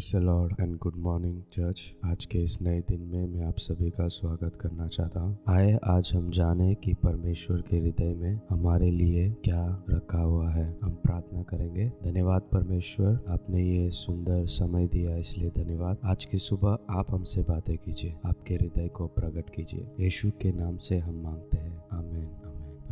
Praise Lord and good morning church आज के इस नए दिन में मैं आप सभी का स्वागत करना चाहता हूँ। आए, आज हम जाने कि परमेश्वर के हृदय में हमारे लिए क्या रखा हुआ है। हम प्रार्थना करेंगे। धन्यवाद परमेश्वर, आपने ये सुंदर समय दिया, इसलिए धन्यवाद। आज की सुबह आप हमसे बातें कीजिए, आपके हृदय को प्रकट कीजिए। यीशु के नाम से हम मांगते हैं।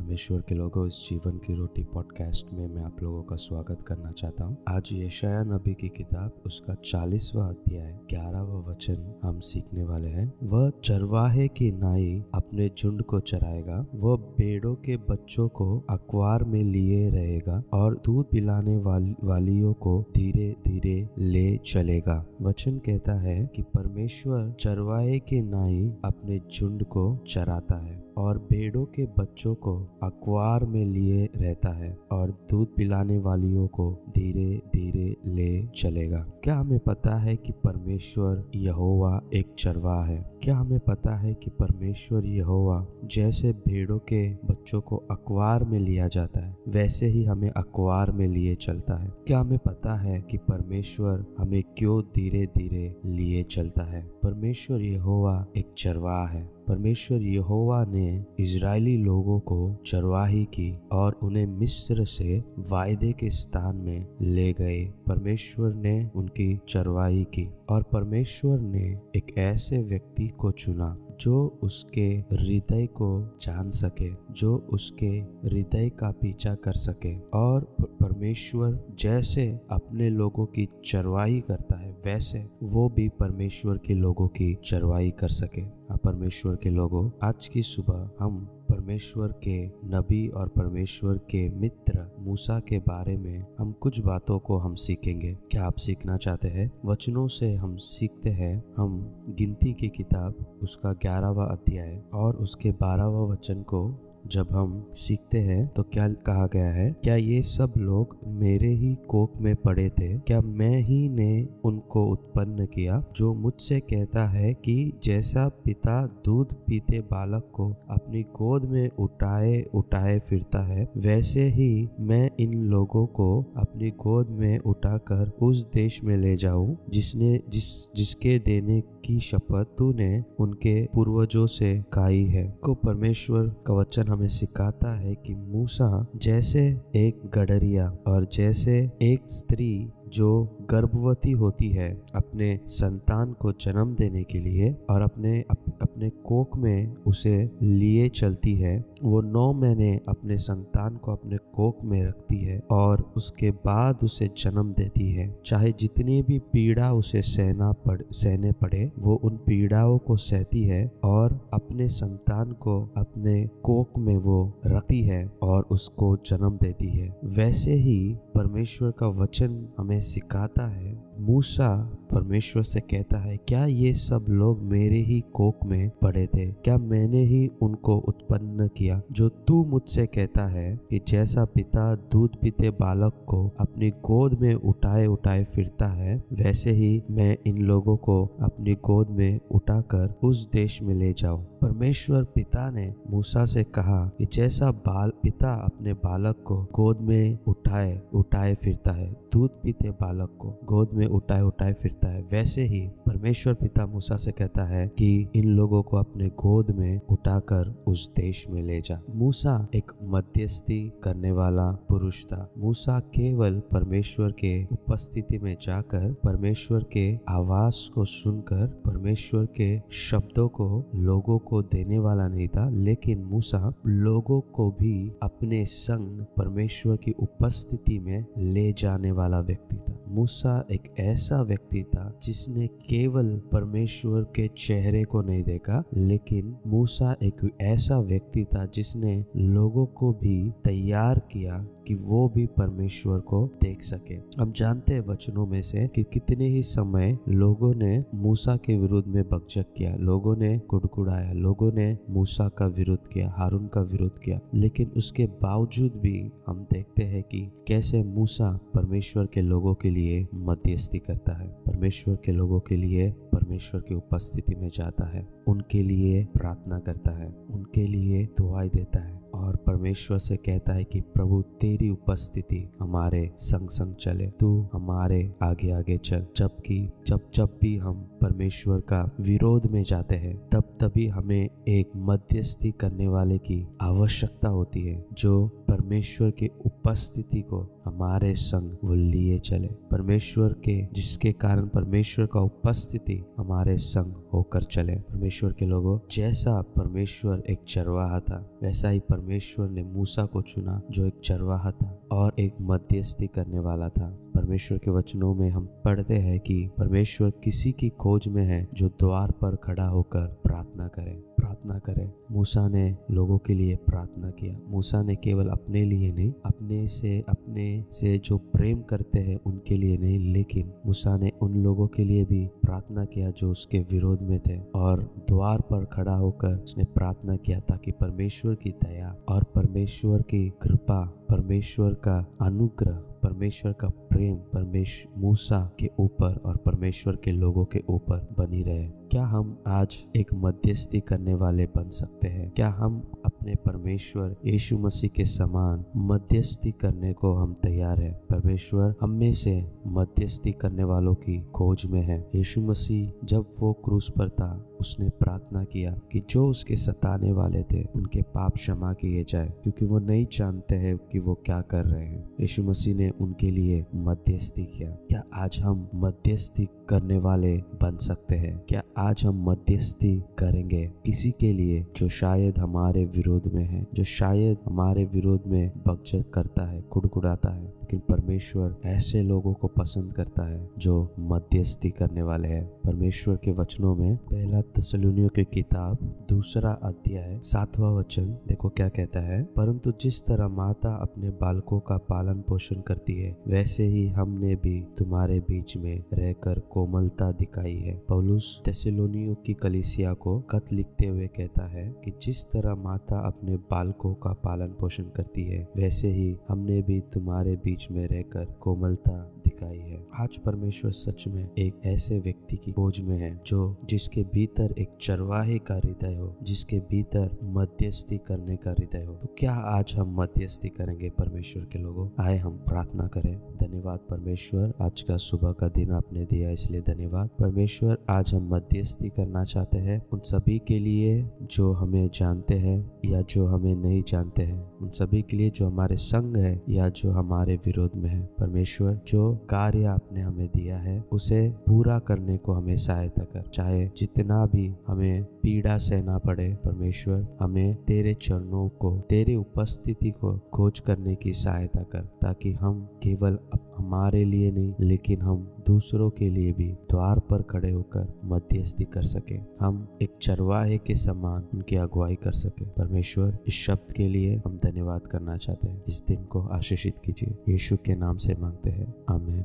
परमेश्वर के लोगों इस जीवन की रोटी पॉडकास्ट में मैं आप लोगों का स्वागत करना चाहता हूँ। आज यशया नबी की किताब उसका चालीसवा अध्याय ग्यारहवा वचन हम सीखने वाले हैं। वह चरवाहे की नाई अपने झुंड को चराएगा वह बेड़ों के बच्चों को अखबार में लिए रहेगा और दूध पिलाने वाल, वालियों को धीरे धीरे ले चलेगा। वचन कहता है कि परमेश्वर चरवाहे की नाई अपने झुंड को चराता है। और भेड़ों के बच्चों को अखबार में लिए रहता है और दूध पिलाने वालियों को धीरे धीरे ले चलेगा। क्या हमें पता है कि परमेश्वर यहोवा एक चरवा है? क्या हमें पता है कि परमेश्वर यहोवा जैसे भेड़ों के बच्चों को अखबार में लिया जाता है, वैसे ही हमें अखबार में लिए चलता है? क्या हमें पता है कि परमेश्वर हमें क्यों धीरे धीरे लिए चलता है? परमेश्वर यहोवा एक चरवा है। परमेश्वर यहोवा ने इज़राइली लोगों को चरवाही की और उन्हें मिस्र से वायदे के स्थान में ले गए। परमेश्वर ने उनकी चरवाही की और परमेश्वर ने एक ऐसे व्यक्ति को चुना जो उसके हृदय को जान सके, जो उसके हृदय का पीछा कर सके और परमेश्वर जैसे अपने लोगों की चरवाही करता है वैसे वो भी परमेश्वर के लोगों की चरवाही कर सके। परमेश्वर के लोगों, आज की सुबह हम परमेश्वर के नबी और परमेश्वर के मित्र मूसा के बारे में हम कुछ बातों को हम सीखेंगे। क्या आप सीखना चाहते हैं? वचनों से हम सीखते हैं। हम गिनती की किताब, उसका ग्यारहवा अध्याय और उसके बारहवा वचन को जब हम सीखते हैं तो क्या कहा गया है? क्या ये सब लोग मेरे ही कोक में पड़े थे? क्या मैं ही ने उनको उत्पन्न किया, जो मुझसे कहता है कि जैसा पिता दूध पीते बालक को अपनी गोद में उठाए उठाए फिरता है, वैसे ही मैं इन लोगों को अपनी गोद में उठाकर उस देश में ले जाऊँ, जिसने, जिस, जिसके देने की शपथ तूने उनके पूर्वजों से खाई है। को परमेश्वर का वचन हमें सिखाता है कि मूसा जैसे एक गडरिया और जैसे एक स्त्री जो गर्भवती होती है अपने संतान को जन्म देने के लिए और अपने अप, अपने कोक में उसे लिए चलती है। वो नौ महीने अपने संतान को अपने कोक में रखती है और उसके बाद उसे जन्म देती है। चाहे जितनी भी पीड़ा उसे सहना पड़, सहने पड़े, वो उन पीड़ाओं को सहती है और अपने संतान को अपने कोक में वो रखती है और उसको जन्म देती है। वैसे ही परमेश्वर का वचन हमें सिखाता है, मूसा परमेश्वर से कहता है, क्या ये सब लोग मेरे ही कोक में पड़े थे? क्या मैंने ही उनको उत्पन्न किया? जो तू मुझसे कहता है कि जैसा पिता दूध पीते बालक को अपनी गोद में उठाए उठाए फिरता है, वैसे ही मैं इन लोगों को अपनी गोद में उठाकर उस देश में ले जाऊँ। परमेश्वर पिता ने मूसा से कहा कि जैसा बाल, पिता अपने बालक को गोद में उठाए उठाए फिरता है, दूध पीते बालक को गोद में उठाए उठाए फिरता है। वैसे ही परमेश्वर पिता मूसा से कहता है कि इन लोगों को अपने गोद में उठाकर उस देश में ले जा। मूसा एक मध्यस्थी करने वाला पुरुष था। मूसा केवल परमेश्वर के उपस्थिति में जाकर परमेश्वर के आवाज़ को सुनकर परमेश्वर के शब्दों को लोगों को देने वाला नहीं था। लेकिन मूसा लोगों को भी अपने संग परमेश्वर की उपस्थिति में ले जाने वाला व्यक्ति था। मूसा एक ऐसा व्यक्ति था, जिसने केवल परमेश्वर के चेहरे को नहीं देखा, लेकिन मूसा एक ऐसा व्यक्ति था जिसने लोगों को भी तैयार किया कि वो भी परमेश्वर को देख सके। हम जानते हैं वचनों में से कि कितने ही समय लोगों ने मूसा के विरुद्ध में बकचक किया, लोगों ने कुड़कुड़ाया, लोगों ने मूसा का विरोध किया, हारून का विरोध किया, लेकिन उसके बावजूद भी हम देखते हैं कि कैसे मूसा परमेश्वर के लोगों के लिए मध्यस्थी करता है। परमेश्वर के लोगों के लिए परमेश्वर की उपस्थिति में जाता है, उनके लिए प्रार्थना करता है, उनके लिए दुआई देता है। और परमेश्वर से कहता है कि, प्रभु, तेरी उपस्थिति हमारे संग संग चले। तू हमारे आगे आगे चल। जबकि, जब जब भी हम परमेश्वर का विरोध में जाते हैं, तब, तभी हमें एक मध्यस्थी करने वाले की आवश्यकता होती है, जो परमेश्वर के उपस्थिति को हमारे संग वो लिए चले। परमेश्वर के, जिसके कारण परमेश्वर का उपस्थिति हमारे संग होकर चले। परमेश्वर के लोगों, जैसा परमेश्वर एक चरवाहा था, वैसा ही परमेश्वर ने मूसा को चुना, जो एक चरवाहा था और एक मध्यस्थी करने वाला था। परमेश्वर के वचनों में हम पढ़ते हैं कि परमेश्वर किसी की खोज में है जो द्वार पर खड़ा होकर प्रार्थना करे। प्रार्थना करे। मूसा ने लोगों के लिए प्रार्थना किया। मूसा ने केवल अपने लिए नहीं, अपने से अपने से जो प्रेम करते हैं, उनके लिए नहीं, लेकिन मूसा ने उन लोगों के लिए भी प्रार्थना किया जो उसके विरोध में थे और द्वार पर खड़ा होकर उसने प्रार्थना किया ताकि परमेश्वर की दया और परमेश्वर की कृपा, परमेश्वर का अनुग्रह परमेश्वर का प्रेम परमेश, मूसा के ऊपर और परमेश्वर के लोगों के ऊपर बनी रहे। क्या हम आज एक मध्यस्थी करने वाले बन सकते हैं? क्या हम अपने परमेश्वर यीशु मसीह के समान मध्यस्थी करने को हम तैयार हैं। परमेश्वर हम में से मध्यस्थी करने वालों की खोज में है। यीशु मसीह जब वो क्रूस पर था, उसने प्रार्थना किया कि जो उसके सताने वाले थे, उनके पाप क्षमा किए जाए, क्योंकि वो नहीं जानते हैं कि वो क्या कर रहे हैं। यीशु मसीह ने उनके लिए मध्यस्थी किया। क्या आज हम मध्यस्थी करने वाले बन सकते हैं? क्या आज हम मध्यस्थी करेंगे किसी के लिए जो शायद हमारे विरोध में है जो शायद हमारे विरोध में बगचर करता है कुड़कुड़ाता है। लेकिन परमेश्वर ऐसे लोगों को पसंद करता है जो मध्यस्थी करने वाले हैं। परमेश्वर के वचनों में पहला तसलुनियों की किताब, दूसरा अध्याय, सातवां वचन, देखो क्या कहता है, परंतु जिस तरह माता अपने बालकों का पालन पोषण करती है, वैसे ही हमने भी तुम्हारे बीच में रहकर कोमलता दिखाई है। पौलुस तेसिलोनियो की कलिसिया को कत लिखते हुए कहता है कि जिस तरह माता अपने बालकों का पालन पोषण करती है, वैसे ही हमने भी तुम्हारे बीच में रहकर कोमलता दिखाई है। आज परमेश्वर सच में एक ऐसे व्यक्ति की खोज में है, जो जिसके भीतर एक चरवाहे का हृदय हो, जिसके भीतर मध्यस्थी करने का हृदय हो। तो क्या आज हम मध्यस्थी करेंगे परमेश्वर के लोगों? आए हम प्रार्थना करें। धन्यवाद परमेश्वर, आज का सुबह का दिन आपने दिया, इसलिए धन्यवाद। परमेश्वर, आज हम मध्यस्थी करना चाहते हैं उन सभी के लिए जो हमें जानते हैं या जो हमें नहीं जानते हैं। उन सभी के लिए जो हमारे संग है या जो हमारे विरोध में है। परमेश्वर, जो कार्य आपने हमें दिया है, उसे पूरा करने को हमें सहायता कर। चाहे जितना भी हमें पीड़ा सहना पड़े, परमेश्वर, हमें तेरे चरणों को, तेरे उपस्थिति को खोज करने की सहायता कर, ताकि हम केवल हमारे लिए नहीं, लेकिन हम दूसरों के लिए भी द्वार पर खड़े होकर मध्यस्थी कर सके। हम एक चरवाहे के समान उनकी अगुवाई कर सके। परमेश्वर, इस शब्द के लिए हम धन्यवाद करना चाहते हैं। इस दिन को आशीषित कीजिए। यीशु के नाम से मांगते हैं। आमेन।